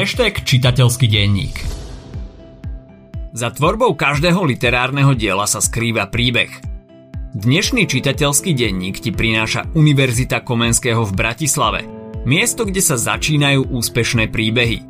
hashtag čitateľský denník. Za tvorbou každého literárneho diela sa skrýva príbeh. Dnešný čitateľský denník ti prináša Univerzita Komenského v Bratislave. Miesto, kde sa začínajú úspešné príbehy –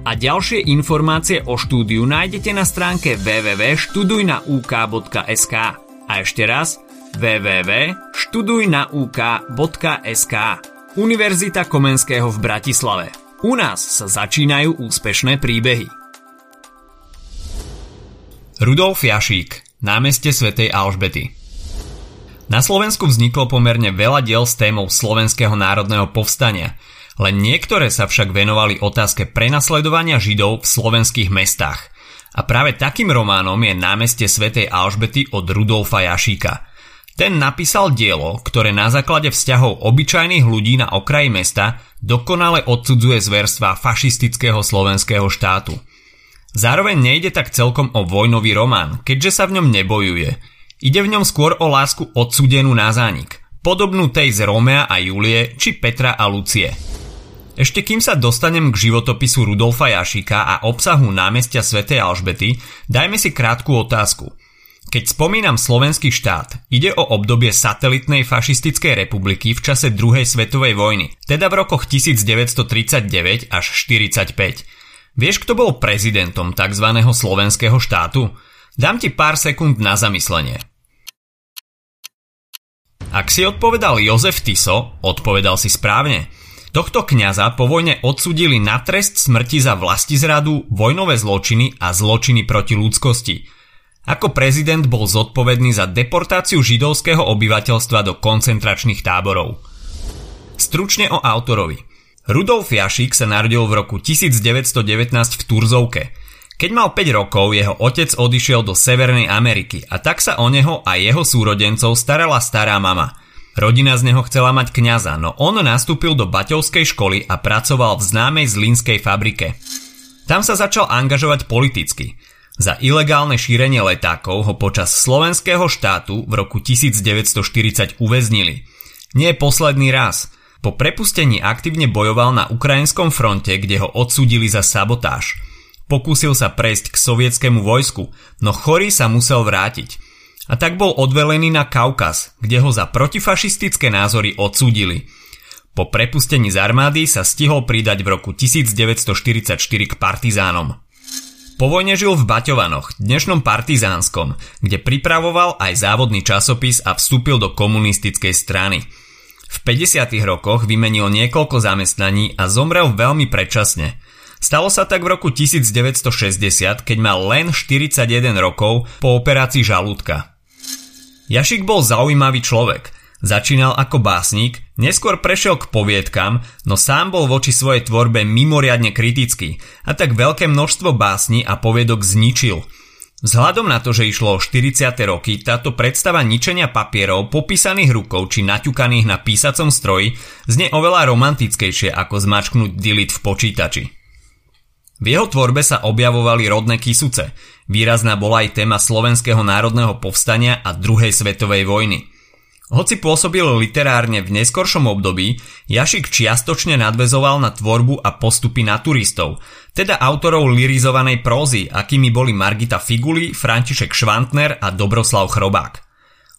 a ďalšie informácie o štúdiu nájdete na stránke www.študujnauk.sk a ešte raz www.študujnauk.sk Univerzita Komenského v Bratislave. U nás sa začínajú úspešné príbehy. Rudolf Jašík, námeste svätej Alžbety. Na Slovensku vzniklo pomerne veľa diel s témou slovenského národného povstania – len niektoré sa však venovali otázke prenasledovania Židov v slovenských mestách. A práve takým románom je námestie svätej Alžbety od Rudolfa Jašíka. Ten napísal dielo, ktoré na základe vzťahov obyčajných ľudí na okraji mesta dokonale odsudzuje zverstva fašistického slovenského štátu. Zároveň nejde tak celkom o vojnový román, keďže sa v ňom nebojuje. Ide v ňom skôr o lásku odsudenú na zánik, podobnú tej z Romea a Julie či Petra a Lucie. Ešte kým sa dostanem k životopisu Rudolfa Jašika a obsahu námestia svätej Alžbety, dajme si krátku otázku. Keď spomínam slovenský štát, ide o obdobie satelitnej fašistickej republiky v čase druhej svetovej vojny, teda v rokoch 1939 až 45. Vieš, kto bol prezidentom tzv. slovenského štátu? Dám ti pár sekúnd na zamyslenie. Ak si odpovedal Jozef Tiso, odpovedal si správne. Tohto kňaza po vojne odsudili na trest smrti za vlastizradu, vojnové zločiny a zločiny proti ľudskosti. Ako prezident bol zodpovedný za deportáciu židovského obyvateľstva do koncentračných táborov. Stručne o autorovi. Rudolf Jašík sa narodil v roku 1919 v Turzovke. Keď mal 5 rokov, jeho otec odišiel do Severnej Ameriky a tak sa o neho a jeho súrodencov starala stará mama – Rodina z neho chcela mať kňaza, no on nastúpil do Baťovskej školy a pracoval v známej zlínskej fabrike. Tam sa začal angažovať politicky. Za ilegálne šírenie letákov ho počas slovenského štátu v roku 1940 uväznili. Nie posledný raz. Po prepustení aktívne bojoval na ukrajinskom fronte, kde ho odsúdili za sabotáž. Pokúsil sa prejsť k sovietskému vojsku, no chorý sa musel vrátiť – a tak bol odvelený na Kaukaz, kde ho za protifašistické názory odsúdili. Po prepustení z armády sa stihol pridať v roku 1944 k partizánom. Po vojne žil v Baťovanoch, dnešnom partizánskom, kde pripravoval aj závodný časopis a vstúpil do komunistickej strany. V 50. rokoch vymenil niekoľko zamestnaní a zomrel veľmi predčasne. Stalo sa tak v roku 1960, keď mal len 41 rokov po operácii žalúdka. Jašik bol zaujímavý človek. Začínal ako básnik, neskôr prešiel k poviedkam, no sám bol voči svojej tvorbe mimoriadne kritický a tak veľké množstvo básni a poviedok zničil. Vzhľadom na to, že išlo o 40. roky, táto predstava ničenia papierov popísaných rukou či naťukaných na písacom stroji znie oveľa romantickejšie ako zmačknúť delete v počítači. V jeho tvorbe sa objavovali rodné kysuce. Výrazná bola aj téma slovenského národného povstania a druhej svetovej vojny. Hoci pôsobil literárne v neskoršom období, Jašik čiastočne nadvezoval na tvorbu a postupy naturistov, teda autorov lirizovanej prózy, akými boli Margita Figuli, František Švantner a Dobroslav Chrobák.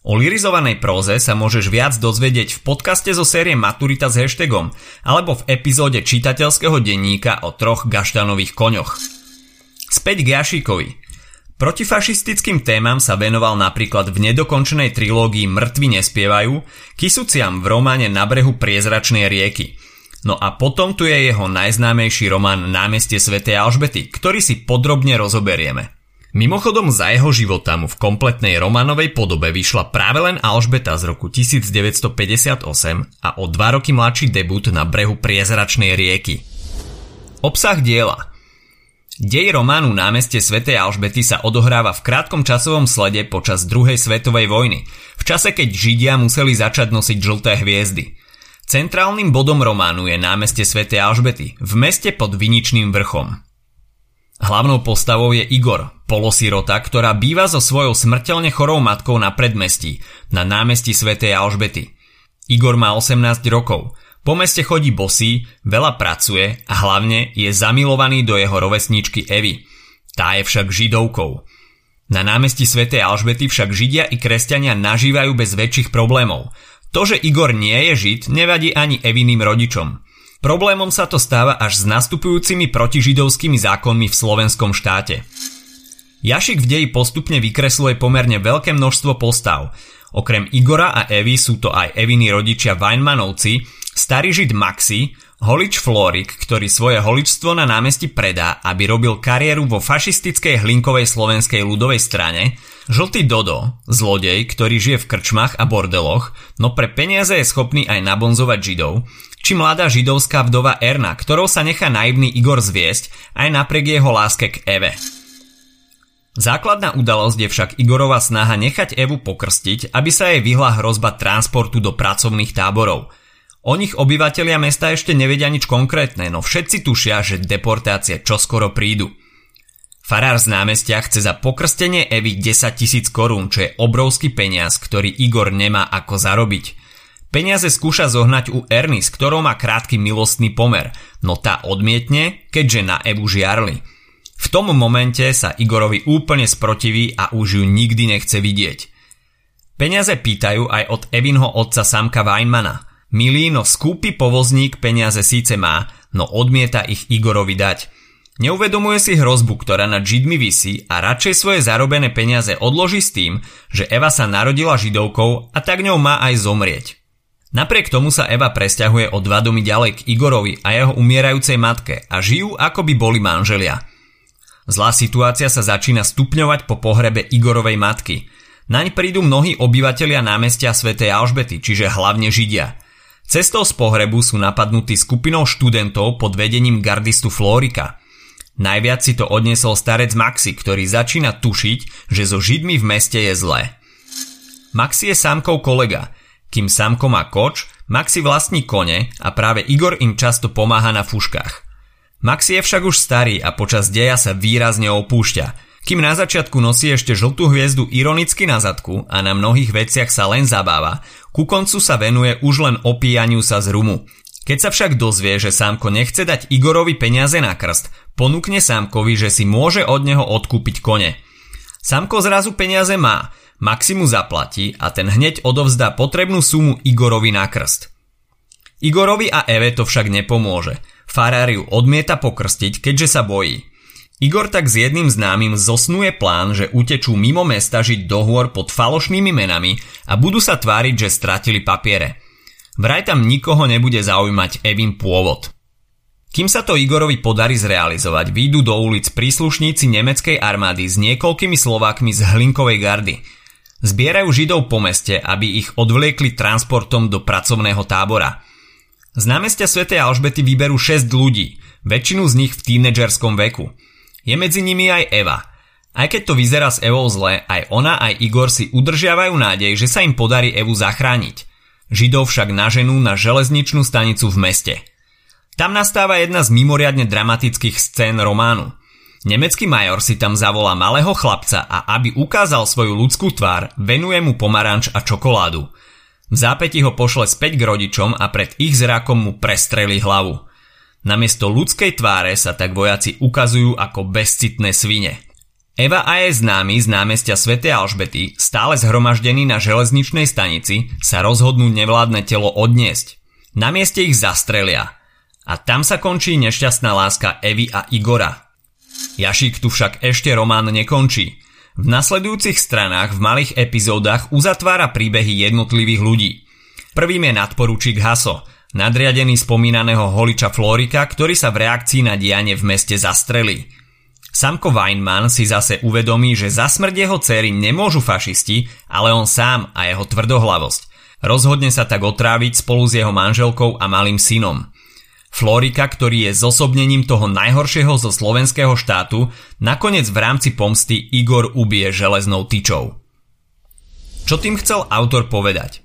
O lirizovanej próze sa môžeš viac dozvedieť v podcaste zo série Maturita s hashtagom alebo v epizóde čitateľského denníka o troch gaštanových koňoch. Späť k Jašíkovi. Protifašistickým témam sa venoval napríklad v nedokončenej trilógii Mŕtvi nespievajú, Kisuciam v románe Na brehu priezračnej rieky. No a potom tu je jeho najznámejší román Námestie svätej Alžbety, ktorý si podrobne rozoberieme. Mimochodom za jeho života mu v kompletnej romanovej podobe vyšla práve len Alžbeta z roku 1958 a o dva roky mladší debut na brehu priezračnej rieky. Obsah diela Dej románu Námestie svätej Alžbety sa odohráva v krátkom časovom slede počas druhej svetovej vojny, v čase keď Židia museli začať nosiť žlté hviezdy. Centrálnym bodom románu je námestie svätej Alžbety v meste pod Viničným vrchom. Hlavnou postavou je Igor, polosirota, ktorá býva so svojou smrteľne chorou matkou na predmestí, na námestí svätej Alžbety. Igor má 18 rokov, po meste chodí bosý, veľa pracuje a hlavne je zamilovaný do jeho rovesničky Evy. Tá je však židovkou. Na námestí svätej Alžbety však židia i kresťania nažívajú bez väčších problémov. To, že Igor nie je žid, nevadí ani Eviným rodičom. Problémom sa to stáva až s nastupujúcimi protižidovskými zákonmi v slovenskom štáte. Jašik v deji postupne vykresluje pomerne veľké množstvo postav. Okrem Igora a Evy sú to aj Eviny rodičia Weinmanovci, Starý žid Maxi, holič Florik, ktorý svoje holičstvo na námestí predá, aby robil kariéru vo fašistickej hlinkovej slovenskej ľudovej strane, žltý Dodo, zlodej, ktorý žije v krčmách a bordeloch, no pre peniaze je schopný aj nabonzovať židov, či mladá židovská vdova Erna, ktorou sa nechá naivný Igor zviesť aj napriek jeho láske k Eve. Základná udalosť je však Igorova snaha nechať Evu pokrstiť, aby sa jej vyhla hrozba transportu do pracovných táborov – O nich obyvatelia mesta ešte nevedia nič konkrétne, no všetci tušia, že deportácie čoskoro prídu. Farár z námestia chce za pokrstenie Evy 10 tisíc korún, čo je obrovský peniaz, ktorý Igor nemá ako zarobiť. Peniaze skúša zohnať u Erny, s ktorou má krátky milostný pomer, no tá odmietne, keďže na Evu žiarli. V tom momente sa Igorovi úplne sprotiví a už ju nikdy nechce vidieť. Peniaze pýtajú aj od Evinho otca Samka Weinmana – Milý, no skúpy povozník peniaze síce má, no odmieta ich Igorovi dať. Neuvedomuje si hrozbu, ktorá nad Židmi visí a radšej svoje zarobené peniaze odloží s tým, že Eva sa narodila Židovkou a tak ňou má aj zomrieť. Napriek tomu sa Eva presťahuje o dva domy ďalej k Igorovi a jeho umierajúcej matke a žijú ako by boli manželia. Zlá situácia sa začína stupňovať po pohrebe Igorovej matky. Naň prídu mnohí obyvatelia námestia svätej Alžbety, čiže hlavne Židia – Cestou z pohrebu sú napadnutí skupinou študentov pod vedením gardistu Flórika. Najviac si to odniesol starec Maxi, ktorý začína tušiť, že so Židmi v meste je zlé. Maxi je Sámkov kolega. Kým Sámko má koč, Maxi vlastní kone a práve Igor im často pomáha na fuškách. Maxi je však už starý a počas deja sa výrazne opúšťa, kým na začiatku nosí ešte žltú hviezdu ironicky na zadku a na mnohých veciach sa len zabáva, ku koncu sa venuje už len opíjaniu sa z rumu. Keď sa však dozvie, že Sámko nechce dať Igorovi peniaze na krst, ponúkne Sámkovi, že si môže od neho odkúpiť kone. Sámko zrazu peniaze má, Maximu zaplatí a ten hneď odovzdá potrebnú sumu Igorovi na krst. Igorovi a Eve to však nepomôže. Faráriu odmieta pokrstiť, keďže sa bojí. Igor tak s jedným známym zosnuje plán, že utečú mimo mesta žiť do hôr pod falošnými menami a budú sa tváriť, že stratili papiere. Vraj tam nikoho nebude zaujímať Evin pôvod. Kým sa to Igorovi podarí zrealizovať, výjdu do ulic príslušníci nemeckej armády s niekoľkými Slovákmi z Hlinkovej gardy. Zbierajú Židov po meste, aby ich odvliekli transportom do pracovného tábora. Z námestia svätej Alžbety vyberú 6 ľudí, väčšinu z nich v tínedžerskom veku – je medzi nimi aj Eva. Aj keď to vyzerá s Evou zle, aj ona aj Igor si udržiavajú nádej, že sa im podarí Evu zachrániť. Židov však naženú na železničnú stanicu v meste. Tam nastáva jedna z mimoriadne dramatických scén románu. Nemecký major si tam zavolá malého chlapca a aby ukázal svoju ľudskú tvár, venuje mu pomaranč a čokoládu. V zápäti ho pošle späť k rodičom a pred ich zrakom mu prestrelí hlavu. Namiesto ľudskej tváre sa tak vojaci ukazujú ako bezcitné svine. Eva a jej známy z námestia Sv. Alžbety, stále zhromaždení na železničnej stanici, sa rozhodnú nevládne telo odniesť. Na mieste ich zastrelia. A tam sa končí nešťastná láska Evy a Igora. Jašík tu však ešte román nekončí. V nasledujúcich stranách v malých epizódach uzatvára príbehy jednotlivých ľudí. Prvým je nadporučík Haso, nadriadený spomínaného holiča Florika, ktorý sa v reakcii na dianie v meste zastrelí. Samko Weinmann si zase uvedomí, že za smrť jeho céry nemôžu fašisti, ale on sám a jeho tvrdohlavosť. Rozhodne sa tak otráviť spolu s jeho manželkou a malým synom. Florika, ktorý je zosobnením toho najhoršieho zo slovenského štátu, nakoniec v rámci pomsty Igor ubije železnou tyčou. Čo tým chcel autor povedať?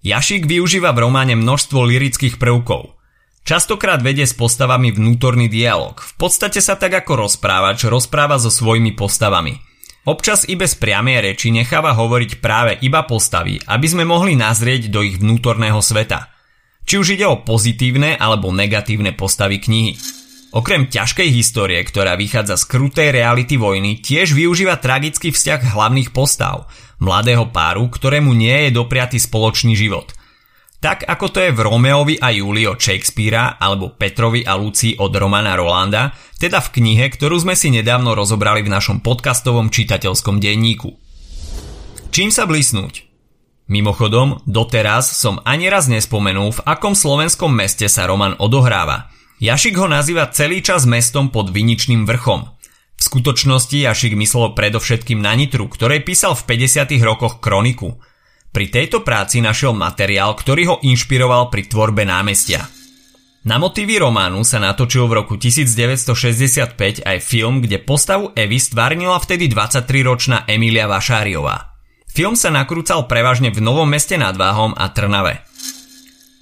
Jašik využíva v románe množstvo lirických prvkov. Častokrát vedie s postavami vnútorný dialog. V podstate sa tak ako rozprávač rozpráva so svojimi postavami. Občas i bez priamej reči necháva hovoriť práve iba postavy, aby sme mohli nazrieť do ich vnútorného sveta – či už ide o pozitívne alebo negatívne postavy knihy. Okrem ťažkej histórie, ktorá vychádza z krutej reality vojny, tiež využíva tragický vzťah hlavných postav, mladého páru, ktorému nie je dopriatý spoločný život. Tak ako to je v Romeovi a Júlii od Shakespearea alebo Petrovi a Lucii od Romana Rolanda, teda v knihe, ktorú sme si nedávno rozobrali v našom podcastovom čitateľskom denníku. Čím sa blisnúť? Mimochodom, doteraz som ani raz nespomenul, v akom slovenskom meste sa román odohráva. Jašik ho nazýva celý čas mestom pod Viničným vrchom. V skutočnosti Jašik myslel predovšetkým na Nitru, ktorej písal v 50. rokoch kroniku. Pri tejto práci našiel materiál, ktorý ho inšpiroval pri tvorbe námestia. Na motívy románu sa natočil v roku 1965 aj film, kde postavu Evy stvárnila vtedy 23-ročná Emilia Vašáriová. Film sa nakrúcal prevažne v Novom meste nad Váhom a Trnave.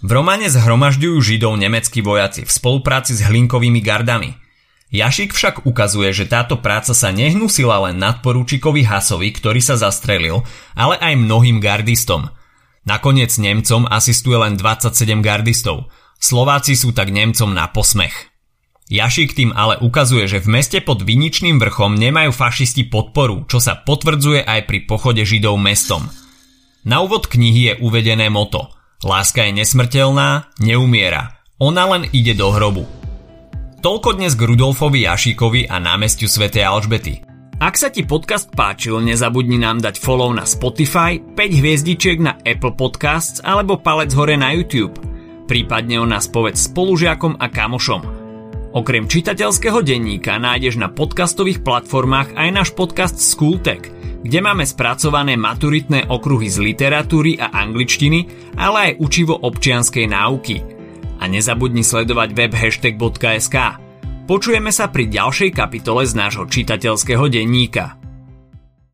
V románe zhromažďujú Židov nemeckí vojaci v spolupráci s hlinkovými gardami. Jašik však ukazuje, že táto práca sa nehnusila len nadporúčikovi Hasovi, ktorý sa zastrelil, ale aj mnohým gardistom. Nakoniec Nemcom asistuje len 27 gardistov. Slováci sú tak Nemcom na posmech. Jašik tým ale ukazuje, že v meste pod Viničným vrchom nemajú fašisti podporu, čo sa potvrdzuje aj pri pochode Židov mestom. Na úvod knihy je uvedené moto Láska je nesmrteľná, neumiera, ona len ide do hrobu. Toľko dnes k Rudolfovi Jašíkovi a námestiu Sv. Alžbety. Ak sa ti podcast páčil, nezabudni nám dať follow na Spotify, 5 hviezdičiek na Apple Podcasts alebo palec hore na YouTube. Prípadne o nás povedz spolužiakom a kamošom. Okrem čitateľského denníka nájdeš na podcastových platformách aj náš podcast Schooltech, kde máme spracované maturitné okruhy z literatúry a angličtiny, ale aj učivo občianskej náuky. Nezabudni sledovať web hashtag.sk. Počujeme sa pri ďalšej kapitole z nášho čitateľského denníka.